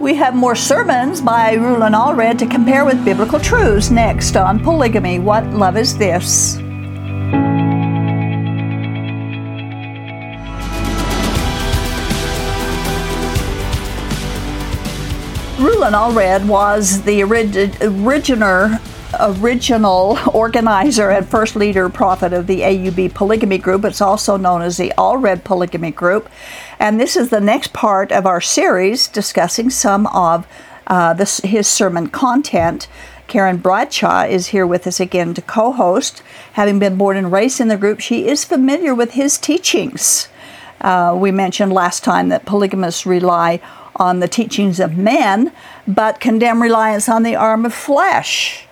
We have more sermons by Rulon Allred to compare with biblical truths next on Polygamy What Love Is This? Rulon Allred was the originator original organizer and first leader prophet of the AUB Polygamy Group. It's also known as the Allred Polygamy Group. And this is the next part of our series discussing some of uh, this, his sermon content. Karen Bradshaw is here with us again to co host. Having been born and raised in the group, she is familiar with his teachings. Uh, we mentioned last time that polygamists rely on the teachings of men, but condemn reliance on the arm of flesh.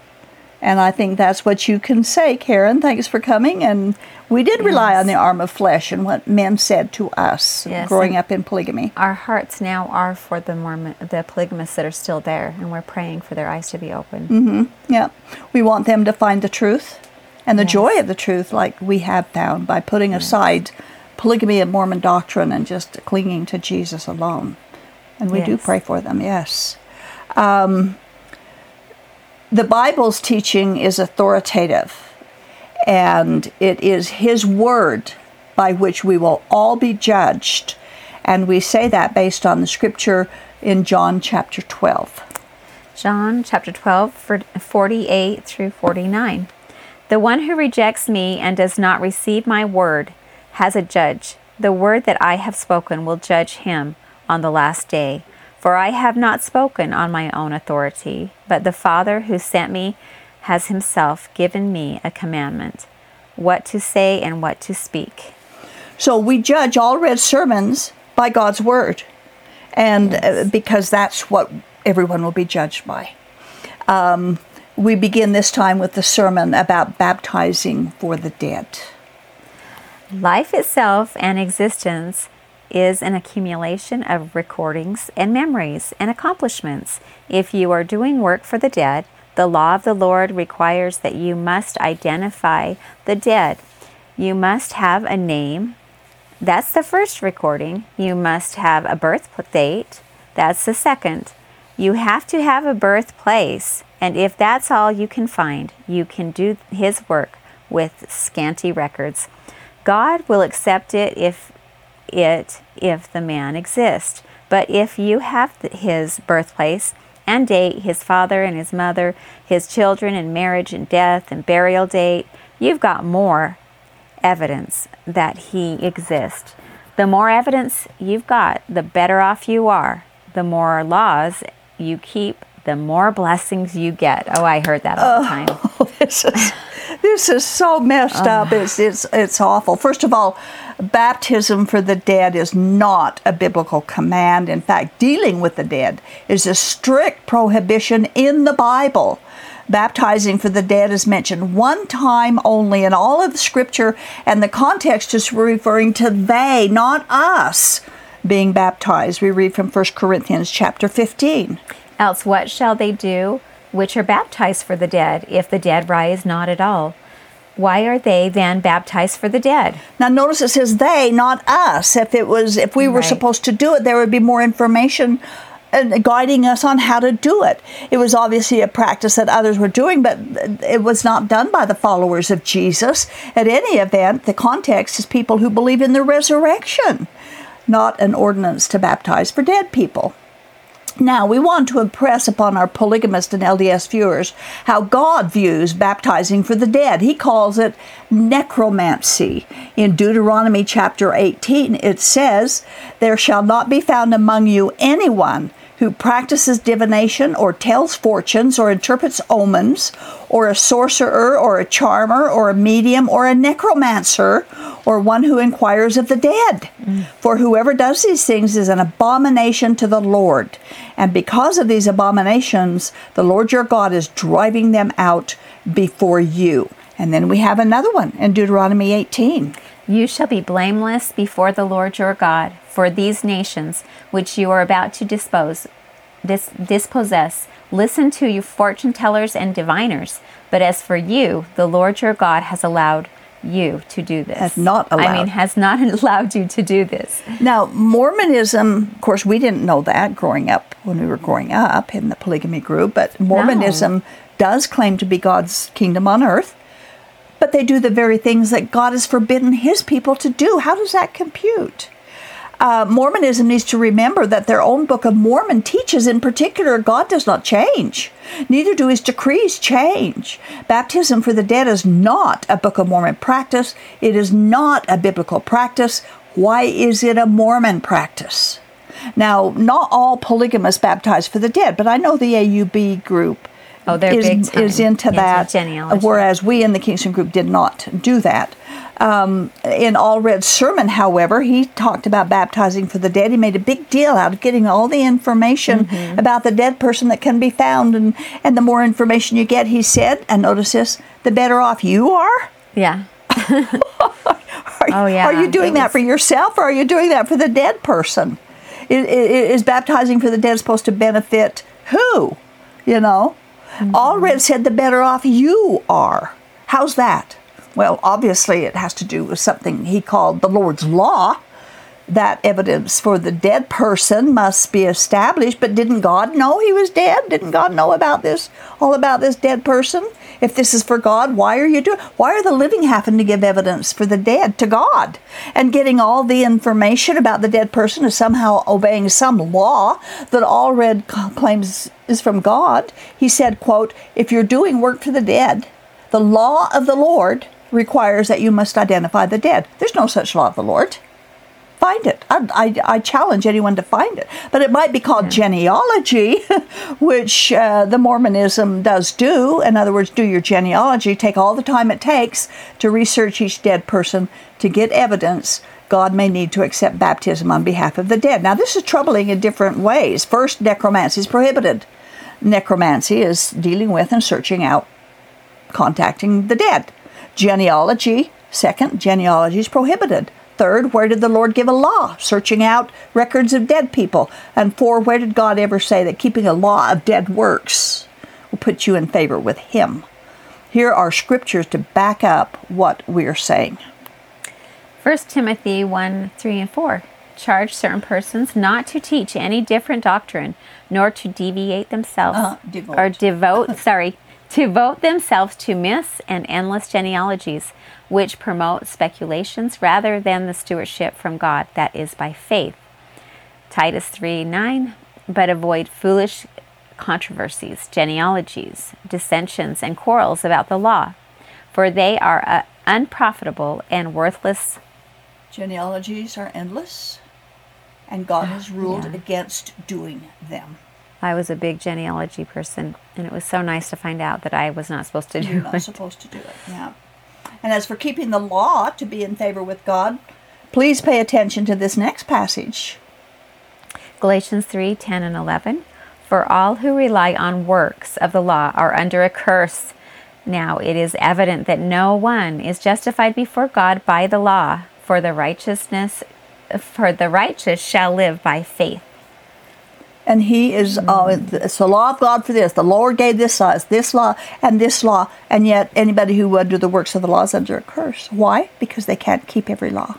And I think that's what you can say, Karen. Thanks for coming. And we did yes. rely on the arm of flesh and what men said to us yes, growing up in polygamy. Our hearts now are for the Mormon, the polygamists that are still there, and we're praying for their eyes to be open. Mm-hmm. Yeah, we want them to find the truth and the yes. joy of the truth, like we have found by putting aside polygamy and Mormon doctrine and just clinging to Jesus alone. And we do pray for them. Yes. Um, the Bible's teaching is authoritative, and it is His word by which we will all be judged. And we say that based on the scripture in John chapter 12. John chapter 12, 48 through 49. The one who rejects me and does not receive my word has a judge. The word that I have spoken will judge him on the last day. For I have not spoken on my own authority, but the Father who sent me has himself given me a commandment, what to say and what to speak. So we judge Allred sermons by God's word, and uh, yes. because that's what everyone will be judged by. Um, we begin this time with the sermon about baptizing for the dead. Life itself and existence is an accumulation of recordings and memories and accomplishments. If you are doing work for the dead, the law of the Lord requires that you must identify the dead. You must have a name. That's the first recording. You must have a birth date. That's the second. You have to have a birthplace. And if that's all you can find, you can do his work with scanty records. God will accept it if it if the man exists. But if you have his birthplace and date, his father and his mother, his children and marriage and death and burial date, you've got more evidence that he exists. The more evidence you've got, the better off you are. The more laws you keep, the more blessings you get. Oh, I heard that all the oh, time. this is this is so messed up. Ah. It's it's it's awful. First of all, baptism for the dead is not a biblical command. In fact, dealing with the dead is a strict prohibition in the Bible. Baptizing for the dead is mentioned one time only in all of the scripture, and the context is referring to they, not us, being baptized. We read from 1 Corinthians chapter 15. Else, what shall they do which are baptized for the dead, if the dead rise not at all? Why are they then baptized for the dead? Now notice it says they, not us. If it was if we were right. supposed to do it, there would be more information uh, guiding us on how to do it. It was obviously a practice that others were doing, but it was not done by the followers of Jesus. At any event, the context is people who believe in the resurrection, not an ordinance to baptize for dead people. Now, we want to impress upon our polygamist and LDS viewers how God views baptizing for the dead. He calls it necromancy. In Deuteronomy chapter 18, it says, There shall not be found among you anyone who practices divination or tells fortunes or interprets omens, or a sorcerer or a charmer or a medium or a necromancer or one who inquires of the dead. Mm. For whoever does these things is an abomination to the Lord. And because of these abominations, the Lord your God is driving them out before you. And then we have another one in Deuteronomy 18. You shall be blameless before the Lord your God for these nations which you are about to dispose, dis- dispossess. Listen to you fortune tellers and diviners. But as for you, the Lord your God has allowed you to do this. Has not allowed. I mean, has not allowed you to do this. Now, Mormonism, of course, we didn't know that growing up when we were growing up in the polygamy group, but Mormonism No. does claim to be God's kingdom on earth. But they do the very things that God has forbidden his people to do. How does that compute? Uh, Mormonism needs to remember that their own Book of Mormon teaches, in particular, God does not change. Neither do his decrees change. Baptism for the dead is not a Book of Mormon practice. It is not a biblical practice. Why is it a Mormon practice? Now, not all polygamists baptize for the dead, but I know the AUB group Oh, they're is, is into, that. Whereas we in the Kingston group did not do that. Um, in Allred's sermon, however, he talked about baptizing for the dead. He made a big deal out of getting all the information Mm-hmm. about the dead person that can be found. And, and the more information you get, he said, and notice this, the better off you are. Yeah. Are, Oh, yeah, Are you doing it that for yourself or are you doing that for the dead person? Is, is baptizing for the dead supposed to benefit who? You know? Mm-hmm. Said the better off you are. How's that? Well, obviously it has to do with something he called the Lord's law. That evidence for the dead person must be established, but didn't God know he was dead? Didn't God know about this, all about this dead person? If this is for God, why are you doing? Why are the living having to give evidence for the dead to God? And getting all the information about the dead person is somehow obeying some law that Allred claims is from God. He said, "quote If you're doing work for the dead, the law of the Lord requires that you must identify the dead. There's no such law of the Lord." Find it. I, I, I challenge anyone to find it. But it might be called genealogy, which uh, the Mormonism does do. In other words, do your genealogy, take all the time it takes to research each dead person to get evidence. God may need to accept baptism on behalf of the dead. Now, this is troubling in different ways. First, necromancy is prohibited. Necromancy is dealing with and searching out contacting the dead. Genealogy, second, genealogy is prohibited. Third, where did the Lord give a law? Searching out records of dead people. And four, where did God ever say that keeping a law of dead works will put you in favor with Him? Here are scriptures to back up what we're saying. 1 Timothy 1 3 and 4. Charge certain persons not to teach any different doctrine, nor to deviate themselves Uh, devote. or devote, sorry, devote themselves to myths and endless genealogies, which promote speculations rather than the stewardship from God that is by faith. Titus 3 9. But avoid foolish controversies, genealogies, dissensions, and quarrels about the law, for they are uh, unprofitable and worthless Genealogies are endless, and God has ruled Yeah. against doing them. I was a big genealogy person, and it was so nice to find out that I was not supposed to do You're not supposed to do it. Yeah. And as for keeping the law to be in favor with God, please pay attention to this next passage. Galatians 3 10 and 11. For all who rely on works of the law are under a curse. Now it is evident that no one is justified before God by the law, for the righteousness for the righteous shall live by faith. And he is, uh, it's the law of God for this. The Lord gave this law, this law, and this law. And yet, anybody who under the works of the law is under a curse. Why? Because they can't keep every law.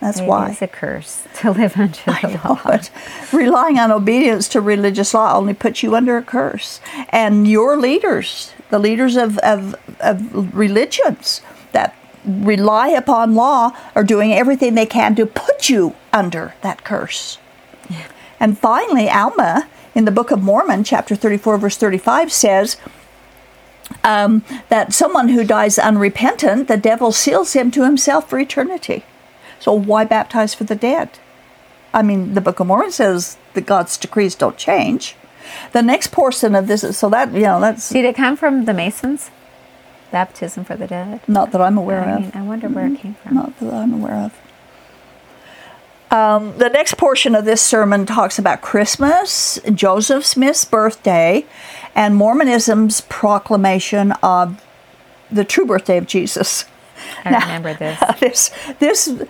That's It why. it's a curse to live under the law. But relying on obedience to religious law only puts you under a curse. And your leaders, the leaders of, of, of religions that rely upon law, are doing everything they can to put you under that curse. And finally, Alma in the Book of Mormon, chapter 34, verse 35, says um, that someone who dies unrepentant, the devil seals him to himself for eternity. So why baptize for the dead? I mean, the Book of Mormon says that God's decrees don't change. The next portion of this, so that, you know, that's Did it come from the Masons? Baptism for the dead? not that I'm aware I of. I wonder where it came from. Not that I'm aware of. Um, the next portion of this sermon talks about Christmas, Joseph Smith's birthday, and Mormonism's proclamation of the true birthday of Jesus. I remember this. this, this,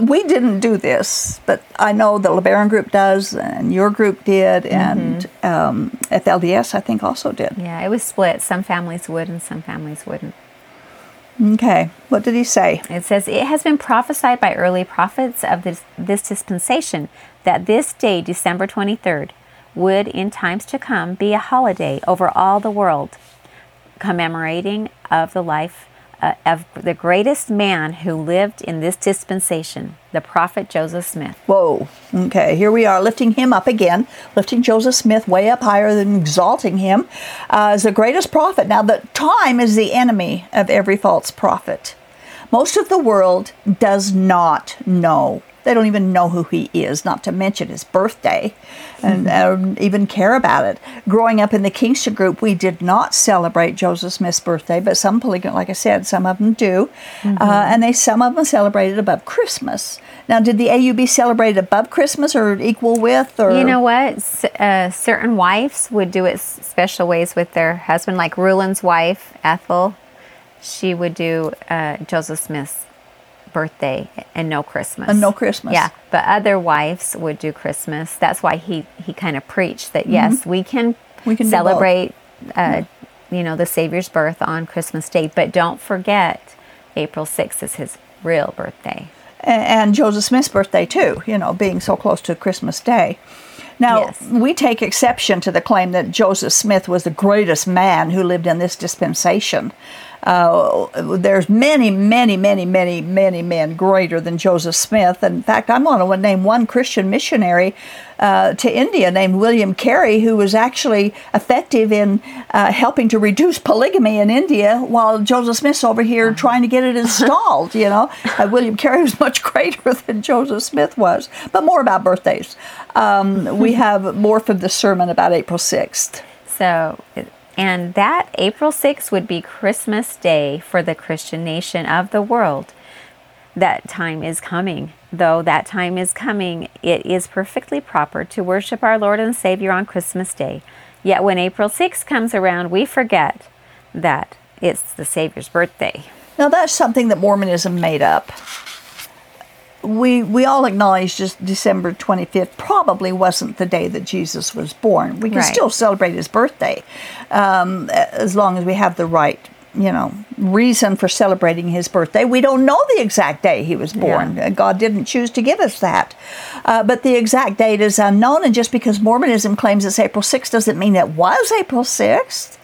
we didn't do this, but I know the LeBaron group does, and your group did, and um, FLDS I think also did. Yeah, it was split. Some families would and some families wouldn't. Okay, what did he say? It says, It has been prophesied by early prophets of this, this dispensation that this day, December 23rd, would in times to come be a holiday over all the world, commemorating of the life uh, of the greatest man who lived in this dispensation, the prophet Joseph Smith. Whoa. Okay, here we are lifting him up again, lifting Joseph Smith way up higher than exalting him uh, as the greatest prophet. Now, the time is the enemy of every false prophet. Most of the world does not know they don't even know who he is, not to mention his birthday, and mm-hmm. uh, even care about it. Growing up in the Kingston group, we did not celebrate Joseph Smith's birthday, but some polygon, like I said, some of them do, mm-hmm. uh, and they some of them celebrated above Christmas. Now, did the AUB celebrate above Christmas or equal with? Or you know what? S- uh, certain wives would do it special ways with their husband, like Rulon's wife Ethel. She would do uh, Joseph Smith's birthday and no Christmas. And no Christmas. Yeah, but other wives would do Christmas. That's why he he kind of preached that yes, mm-hmm. we can we can celebrate uh, you know the Savior's birth on Christmas Day, but don't forget April 6th is his real birthday. And, and Joseph Smith's birthday too, you know, being so close to Christmas Day. Now, yes. we take exception to the claim that Joseph Smith was the greatest man who lived in this dispensation. Uh, there's many, many, many, many, many men greater than Joseph Smith. In fact, I'm going to name one Christian missionary uh, to India named William Carey, who was actually effective in uh, helping to reduce polygamy in India, while Joseph Smith's over here uh-huh. trying to get it installed. you know, uh, William Carey was much greater than Joseph Smith was. But more about birthdays. Um, we have more from the sermon about April 6th. So and that April 6th would be Christmas Day for the Christian nation of the world. That time is coming. Though that time is coming, it is perfectly proper to worship our Lord and Savior on Christmas Day. Yet when April 6th comes around, we forget that it's the Savior's birthday. Now, that's something that Mormonism made up we we all acknowledge just December 25th probably wasn't the day that Jesus was born. We can right. still celebrate his birthday um, as long as we have the right you know reason for celebrating his birthday. We don't know the exact day he was born. Yeah. God didn't choose to give us that, uh, but the exact date is unknown. And just because Mormonism claims it's April 6th doesn't mean it was April 6th.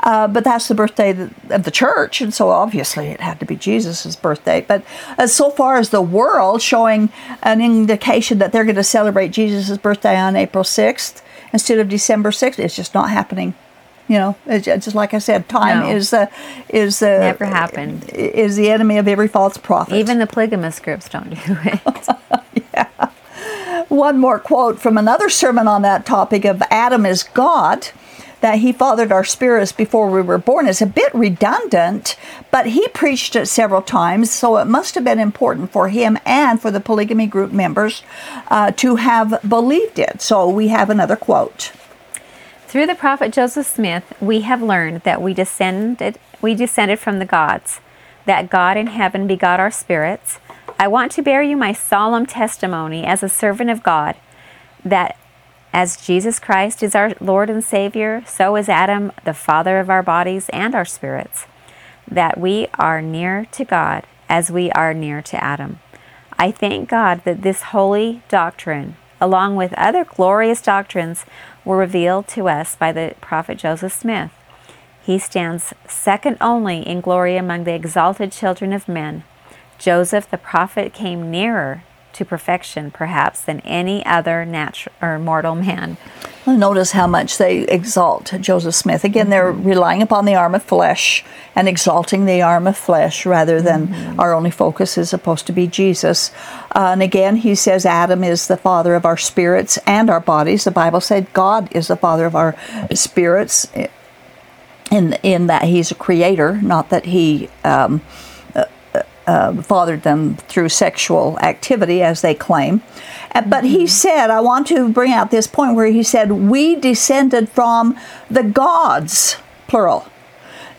Uh, but that's the birthday of the church, and so obviously it had to be Jesus' birthday. But as so far as the world showing an indication that they're going to celebrate Jesus' birthday on April 6th instead of December 6th, it's just not happening. You know, it's just like I said, time no. is uh, is uh, never happened. Is the enemy of every false prophet. Even the polygamous groups don't do it. yeah. One more quote from another sermon on that topic of Adam is God that he fathered our spirits before we were born is a bit redundant, but he preached it several times, so it must have been important for him and for the polygamy group members uh, to have believed it. So we have another quote. Through the prophet Joseph Smith, we have learned that we descended we descended from the gods, that God in heaven begot our spirits. I want to bear you my solemn testimony as a servant of God that as Jesus Christ is our Lord and Savior, so is Adam the father of our bodies and our spirits, that we are near to God as we are near to Adam. I thank God that this holy doctrine, along with other glorious doctrines, were revealed to us by the prophet Joseph Smith. He stands second only in glory among the exalted children of men. Joseph the prophet came nearer to perfection, perhaps, than any other natural or mortal man. Notice how much they exalt Joseph Smith. Again, they're relying upon the arm of flesh and exalting the arm of flesh rather than mm-hmm. our only focus is supposed to be Jesus. Uh, and again, he says Adam is the father of our spirits and our bodies. The Bible said God is the father of our spirits in, in that he's a creator, not that he. Um, uh, fathered them through sexual activity, as they claim. Uh, but he mm-hmm. said, I want to bring out this point where he said, We descended from the gods, plural.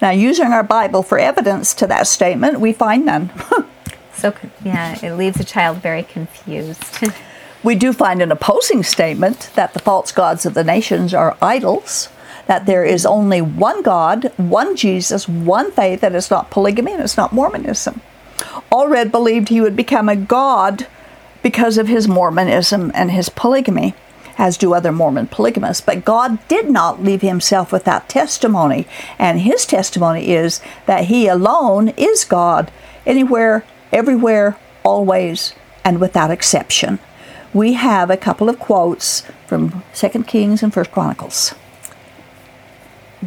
Now, using our Bible for evidence to that statement, we find none. so, yeah, it leaves a child very confused. we do find an opposing statement that the false gods of the nations are idols that there is only one God, one Jesus, one faith, and it's not polygamy and it's not Mormonism. Allred believed he would become a god because of his Mormonism and his polygamy, as do other Mormon polygamists. But God did not leave himself without testimony, and his testimony is that he alone is God, anywhere, everywhere, always, and without exception. We have a couple of quotes from 2 Kings and 1 Chronicles.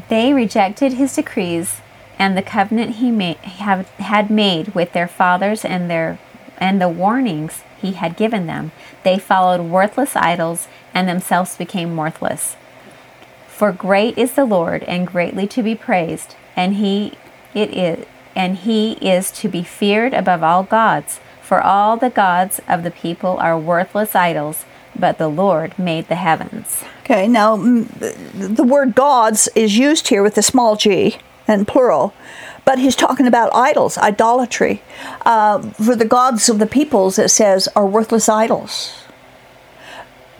They rejected his decrees and the covenant he made, have, had made with their fathers and their and the warnings he had given them. They followed worthless idols and themselves became worthless. For great is the Lord and greatly to be praised, and he it is and he is to be feared above all gods. For all the gods of the people are worthless idols, but the Lord made the heavens. Okay, now the word gods is used here with a small g and plural. But he's talking about idols, idolatry. Uh, for the gods of the peoples, it says, are worthless idols.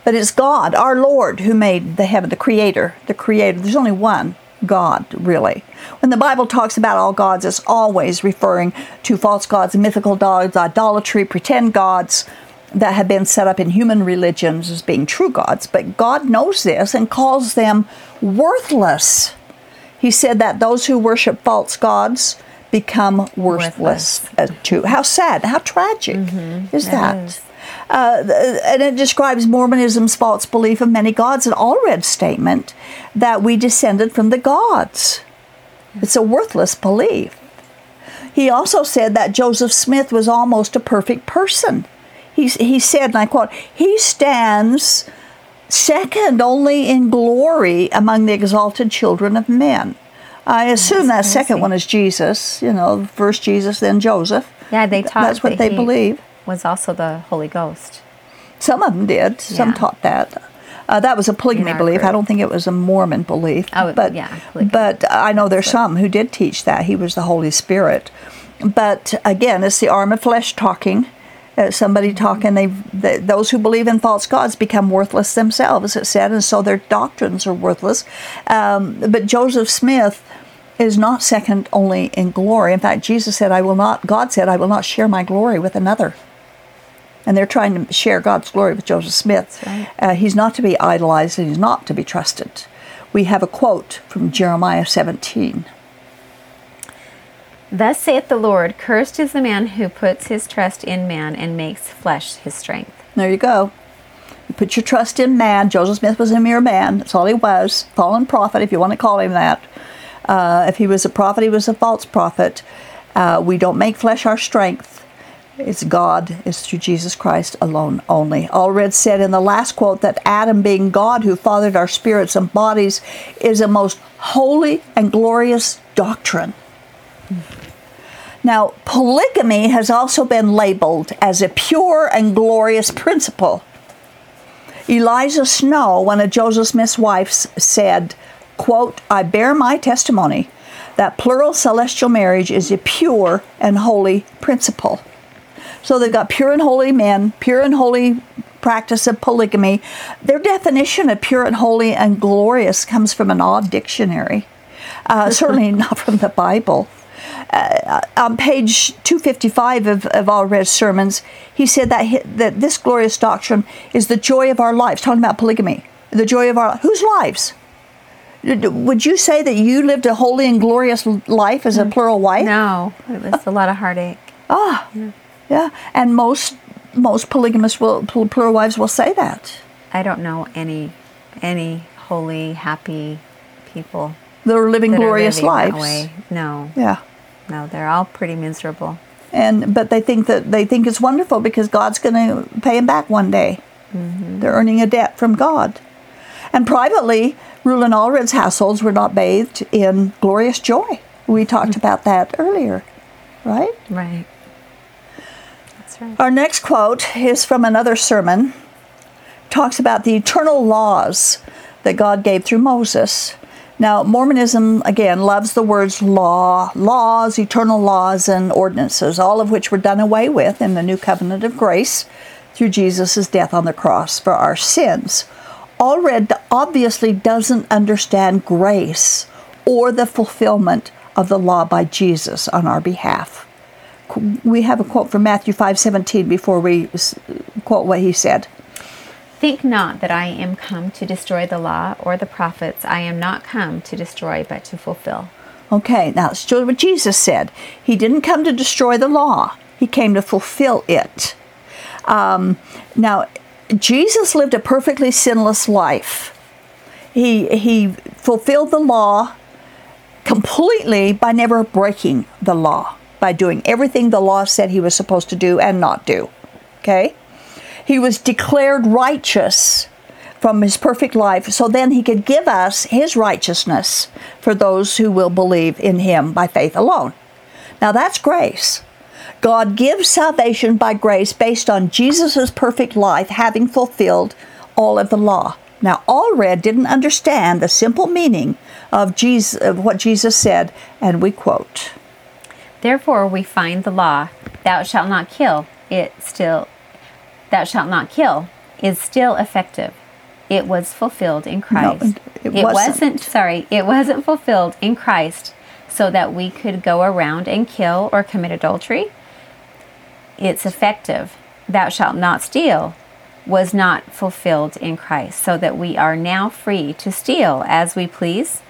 But it's God, our Lord, who made the heaven, the creator, the creator. There's only one God, really. When the Bible talks about all gods, it's always referring to false gods, mythical gods, idolatry, pretend gods that have been set up in human religions as being true gods. But God knows this and calls them worthless. He said that those who worship false gods become worthless, worthless. Too. How sad, how tragic mm-hmm. is that? Is. Uh, and it describes Mormonism's false belief of many gods, an Allred's statement that we descended from the gods. It's a worthless belief. He also said that Joseph Smith was almost a perfect person. He, he said, and I quote, he stands second only in glory among the exalted children of men. I assume that second one is Jesus, you know, first Jesus, then Joseph. Yeah, they taught That's what that they believe. Was also the Holy Ghost. Some of them did. Some yeah. taught that. Uh, that was a polygamy belief. Group. I don't think it was a Mormon belief. Oh, but, yeah. Polygamy. But I know there's some who did teach that. He was the Holy Spirit. But again, it's the arm of flesh talking uh, somebody talking, they, they, those who believe in false gods become worthless themselves, it said, and so their doctrines are worthless. Um, but Joseph Smith is not second only in glory. In fact, Jesus said, I will not, God said, I will not share my glory with another. And they're trying to share God's glory with Joseph Smith. Right. Uh, he's not to be idolized and he's not to be trusted. We have a quote from Jeremiah 17. Thus saith the Lord Cursed is the man who puts his trust in man and makes flesh his strength. There you go. You put your trust in man. Joseph Smith was a mere man. That's all he was. Fallen prophet, if you want to call him that. Uh, if he was a prophet, he was a false prophet. Uh, we don't make flesh our strength. It's God, it's through Jesus Christ alone only. Allred said in the last quote that Adam, being God who fathered our spirits and bodies, is a most holy and glorious doctrine. Now, polygamy has also been labeled as a pure and glorious principle. Eliza Snow, one of Joseph Smith's wives, said, quote, I bear my testimony that plural celestial marriage is a pure and holy principle. So they've got pure and holy men, pure and holy practice of polygamy. Their definition of pure and holy and glorious comes from an odd dictionary, uh, certainly not from the Bible uh, on page 255 of, of Allred's sermons, he said that, he, that this glorious doctrine is the joy of our lives, talking about polygamy. The joy of our whose lives? Would you say that you lived a holy and glorious life as a mm. plural wife? No, it was a lot of heartache. Ah, yeah. yeah. And most most polygamists will plural wives will say that. I don't know any any holy, happy people. They're living glorious living lives. No. Yeah. No, they're all pretty miserable. And but they think that they think it's wonderful because God's going to pay them back one day. Mm-hmm. They're earning a debt from God. And privately, Rulon Allred's households were not bathed in glorious joy. We talked mm-hmm. about that earlier, right? Right. That's right. Our next quote is from another sermon. Talks about the eternal laws that God gave through Moses now, Mormonism, again, loves the words law, laws, eternal laws, and ordinances, all of which were done away with in the new covenant of grace through Jesus' death on the cross for our sins. Allred obviously doesn't understand grace or the fulfillment of the law by Jesus on our behalf. We have a quote from Matthew 5:17 before we quote what he said. Think not that I am come to destroy the law or the prophets. I am not come to destroy but to fulfill. Okay, now do what Jesus said. He didn't come to destroy the law, he came to fulfill it. Um, now, Jesus lived a perfectly sinless life. He, he fulfilled the law completely by never breaking the law, by doing everything the law said he was supposed to do and not do. Okay? He was declared righteous from his perfect life so then he could give us his righteousness for those who will believe in him by faith alone. Now that's grace. God gives salvation by grace based on Jesus' perfect life having fulfilled all of the law. Now, Allred didn't understand the simple meaning of, Jesus, of what Jesus said, and we quote Therefore, we find the law, thou shalt not kill, it still, thou shalt not kill, is still effective. It was fulfilled in Christ. No, it, it wasn't. wasn't. Sorry, it wasn't fulfilled in Christ so that we could go around and kill or commit adultery. It's effective. Thou shalt not steal was not fulfilled in Christ, so that we are now free to steal as we please.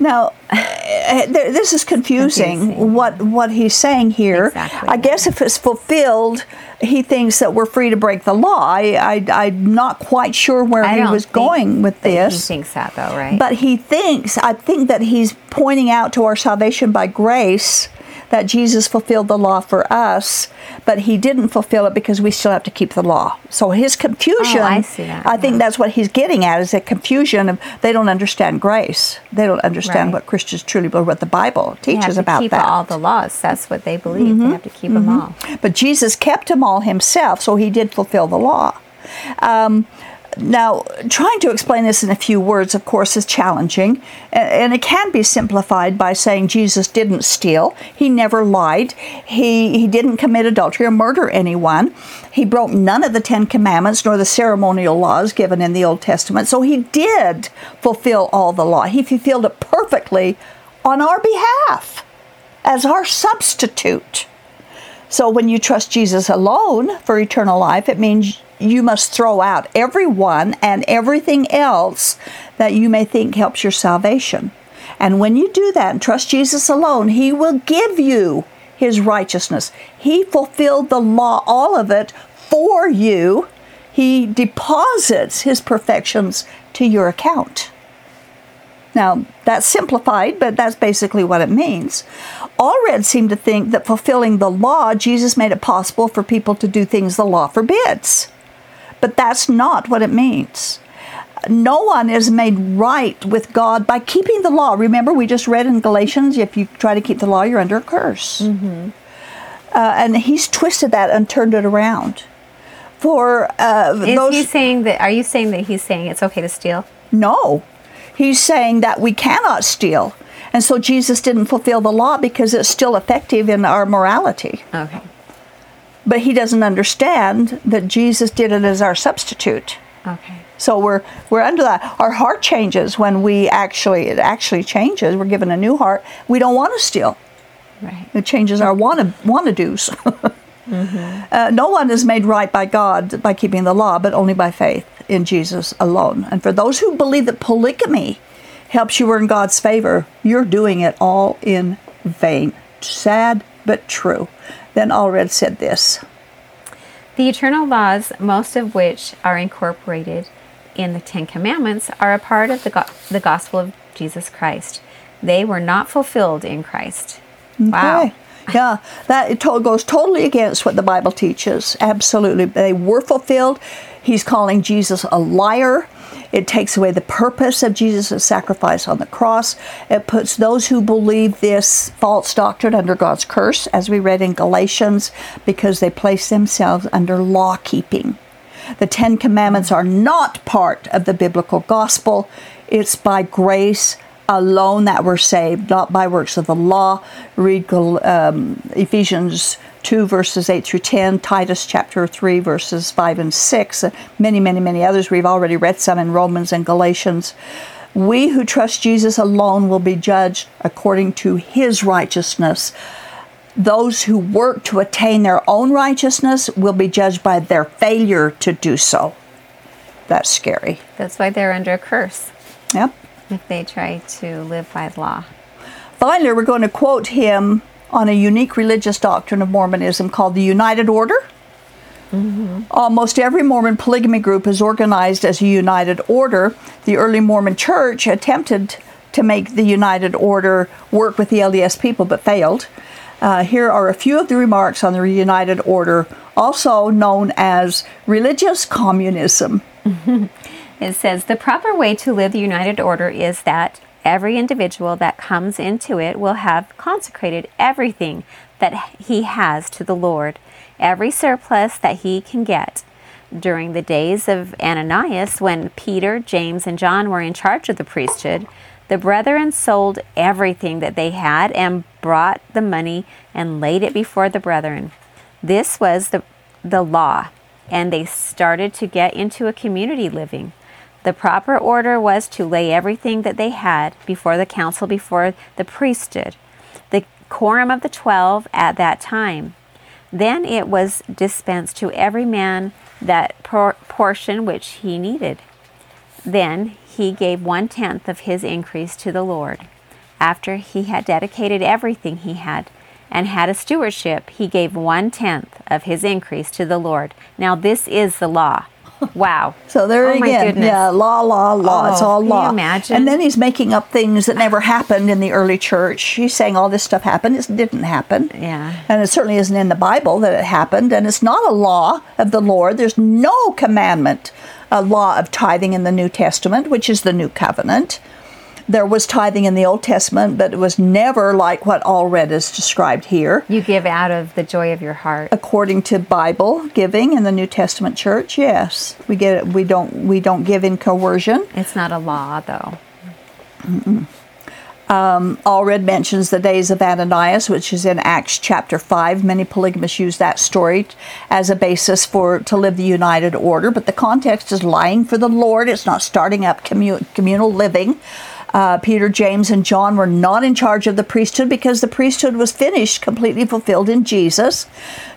Now, eh, eh, this is confusing, confusing, What what he's saying here. Exactly. I guess if it's fulfilled, he thinks that we're free to break the law. I, I am not quite sure where I he was going with this. He thinks that though, right? But he thinks. I think that he's pointing out to our salvation by grace that Jesus fulfilled the law for us, but he didn't fulfill it because we still have to keep the law. So his confusion, oh, I, that. I think that's what he's getting at is that confusion of they don't understand grace. They don't understand right. what Christians truly believe, what the Bible teaches about keep that. all the laws. That's what they believe. Mm-hmm. They have to keep mm-hmm. them all. But Jesus kept them all himself, so he did fulfill the law. Um, now, trying to explain this in a few words, of course, is challenging, and it can be simplified by saying Jesus didn't steal, he never lied, he, he didn't commit adultery or murder anyone, he broke none of the Ten Commandments nor the ceremonial laws given in the Old Testament, so he did fulfill all the law. He fulfilled it perfectly on our behalf as our substitute. So when you trust Jesus alone for eternal life, it means you must throw out everyone and everything else that you may think helps your salvation. And when you do that and trust Jesus alone, He will give you His righteousness. He fulfilled the law, all of it, for you. He deposits His perfections to your account. Now, that's simplified, but that's basically what it means. Allred seem to think that fulfilling the law, Jesus made it possible for people to do things the law forbids. But that's not what it means. No one is made right with God by keeping the law. Remember, we just read in Galatians if you try to keep the law, you're under a curse. Mm-hmm. Uh, and he's twisted that and turned it around. For uh, is those, he saying that? Are you saying that he's saying it's okay to steal? No, he's saying that we cannot steal, and so Jesus didn't fulfill the law because it's still effective in our morality. Okay but he doesn't understand that Jesus did it as our substitute. Okay. So we're we're under that. Our heart changes when we actually it actually changes. We're given a new heart. We don't want to steal. Right. It changes our want to want to do's. mm-hmm. uh, no one is made right by God by keeping the law, but only by faith in Jesus alone. And for those who believe that polygamy helps you earn God's favor, you're doing it all in vain. Sad but true. Then Allred said this The eternal laws, most of which are incorporated in the Ten Commandments, are a part of the, go- the gospel of Jesus Christ. They were not fulfilled in Christ. Okay. Wow. Yeah, that it to- goes totally against what the Bible teaches. Absolutely. They were fulfilled. He's calling Jesus a liar. It takes away the purpose of Jesus' sacrifice on the cross. It puts those who believe this false doctrine under God's curse, as we read in Galatians, because they place themselves under law keeping. The Ten Commandments are not part of the biblical gospel. It's by grace alone that we're saved, not by works of the law. Read um, Ephesians 2 verses 8 through 10, Titus chapter 3 verses 5 and 6, uh, many, many, many others. We've already read some in Romans and Galatians. We who trust Jesus alone will be judged according to his righteousness. Those who work to attain their own righteousness will be judged by their failure to do so. That's scary. That's why they're under a curse. Yep. If they try to live by the law. Finally, we're going to quote him on a unique religious doctrine of Mormonism called the United Order. Mm-hmm. Almost every Mormon polygamy group is organized as a united order. The early Mormon church attempted to make the United Order work with the LDS people but failed. Uh, here are a few of the remarks on the United Order, also known as religious communism. it says the proper way to live the United Order is that every individual that comes into it will have consecrated everything that he has to the Lord every surplus that he can get. During the days of Ananias, when Peter, James, and John were in charge of the priesthood, the brethren sold everything that they had and brought the money and laid it before the brethren. This was the, the law, and they started to get into a community living. The proper order was to lay everything that they had before the council, before the priesthood, the quorum of the twelve at that time. Then it was dispensed to every man that por- portion which he needed. Then he gave one tenth of his increase to the Lord. After he had dedicated everything he had and had a stewardship, he gave one tenth of his increase to the Lord. Now, this is the law. Wow. so there oh again, yeah, law, law, law. Oh, it's all law. imagine? And then he's making up things that never happened in the early church. He's saying all this stuff happened. It didn't happen. Yeah. And it certainly isn't in the Bible that it happened. And it's not a law of the Lord. There's no commandment, a law of tithing in the New Testament, which is the new covenant there was tithing in the Old Testament, but it was never like what Allred is described here. You give out of the joy of your heart. According to Bible giving in the New Testament church, yes, we get it. We don't we don't give in coercion. It's not a law, though. Um, Allred mentions the days of Ananias, which is in Acts chapter 5. Many polygamists use that story as a basis for to live the united order, but the context is lying for the Lord. It's not starting up commun- communal living. Uh, Peter, James, and John were not in charge of the priesthood because the priesthood was finished, completely fulfilled in Jesus.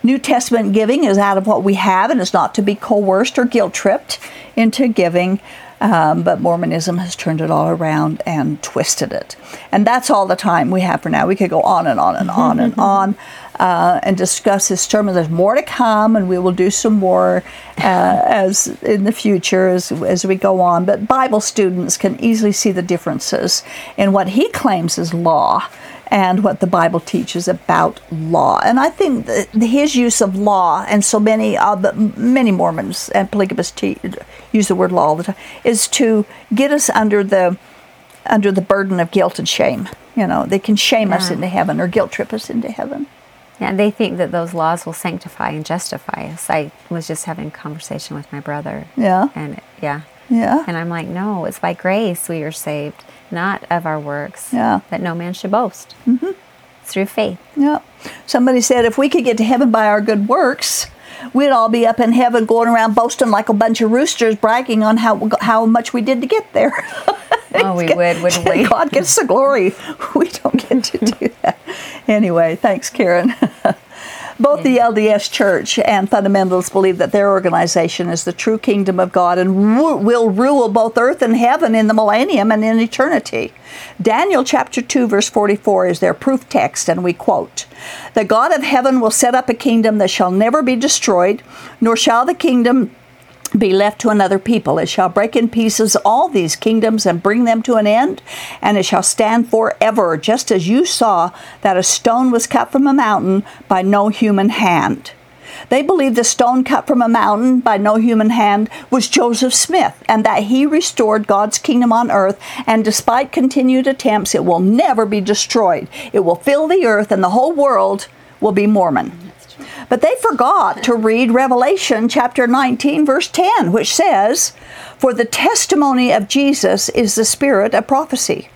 New Testament giving is out of what we have and is not to be coerced or guilt tripped into giving. Um, but Mormonism has turned it all around and twisted it. And that's all the time we have for now. We could go on and on and on and on uh, and discuss this sermon. There's more to come, and we will do some more uh, as in the future as, as we go on. But Bible students can easily see the differences in what he claims is law and what the Bible teaches about law. And I think that his use of law, and so many uh, many Mormons and polygamists te- use the word law all the time, is to get us under the under the burden of guilt and shame. You know, they can shame yeah. us into heaven or guilt trip us into heaven. Yeah, they think that those laws will sanctify and justify us. I was just having a conversation with my brother. Yeah. And yeah. Yeah. And I'm like, no, it's by grace we are saved, not of our works. Yeah. That no man should boast. Mm-hmm. Through faith. Yeah. Somebody said if we could get to heaven by our good works, we'd all be up in heaven going around boasting like a bunch of roosters, bragging on how how much we did to get there. oh, we would, wouldn't we? God gets the glory. We don't get to do that. Anyway, thanks, Karen. Both the LDS Church and fundamentalists believe that their organization is the true kingdom of God and will rule both earth and heaven in the millennium and in eternity. Daniel chapter 2 verse 44 is their proof text and we quote, "The God of heaven will set up a kingdom that shall never be destroyed, nor shall the kingdom be left to another people. It shall break in pieces all these kingdoms and bring them to an end, and it shall stand forever, just as you saw that a stone was cut from a mountain by no human hand. They believe the stone cut from a mountain by no human hand was Joseph Smith, and that he restored God's kingdom on earth, and despite continued attempts, it will never be destroyed. It will fill the earth, and the whole world will be Mormon. But they forgot to read Revelation chapter 19, verse 10, which says, For the testimony of Jesus is the spirit of prophecy.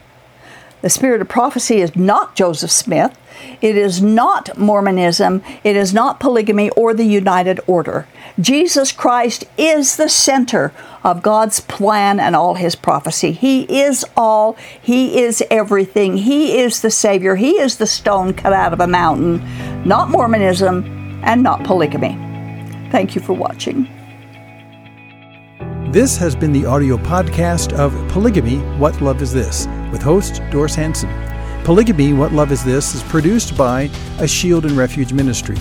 The spirit of prophecy is not Joseph Smith. It is not Mormonism. It is not polygamy or the United Order. Jesus Christ is the center of God's plan and all his prophecy. He is all, he is everything. He is the Savior. He is the stone cut out of a mountain, not Mormonism and not polygamy. Thank you for watching. This has been the audio podcast of Polygamy What Love Is This with host Doris Hanson. Polygamy What Love Is This is produced by a Shield and Refuge ministry.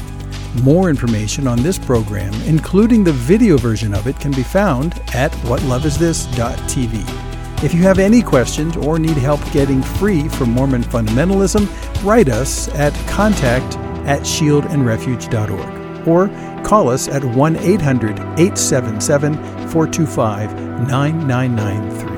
More information on this program, including the video version of it, can be found at whatloveisthis.tv. If you have any questions or need help getting free from Mormon fundamentalism, write us at contact at shieldandrefuge.org or call us at 1 800 877 425 9993.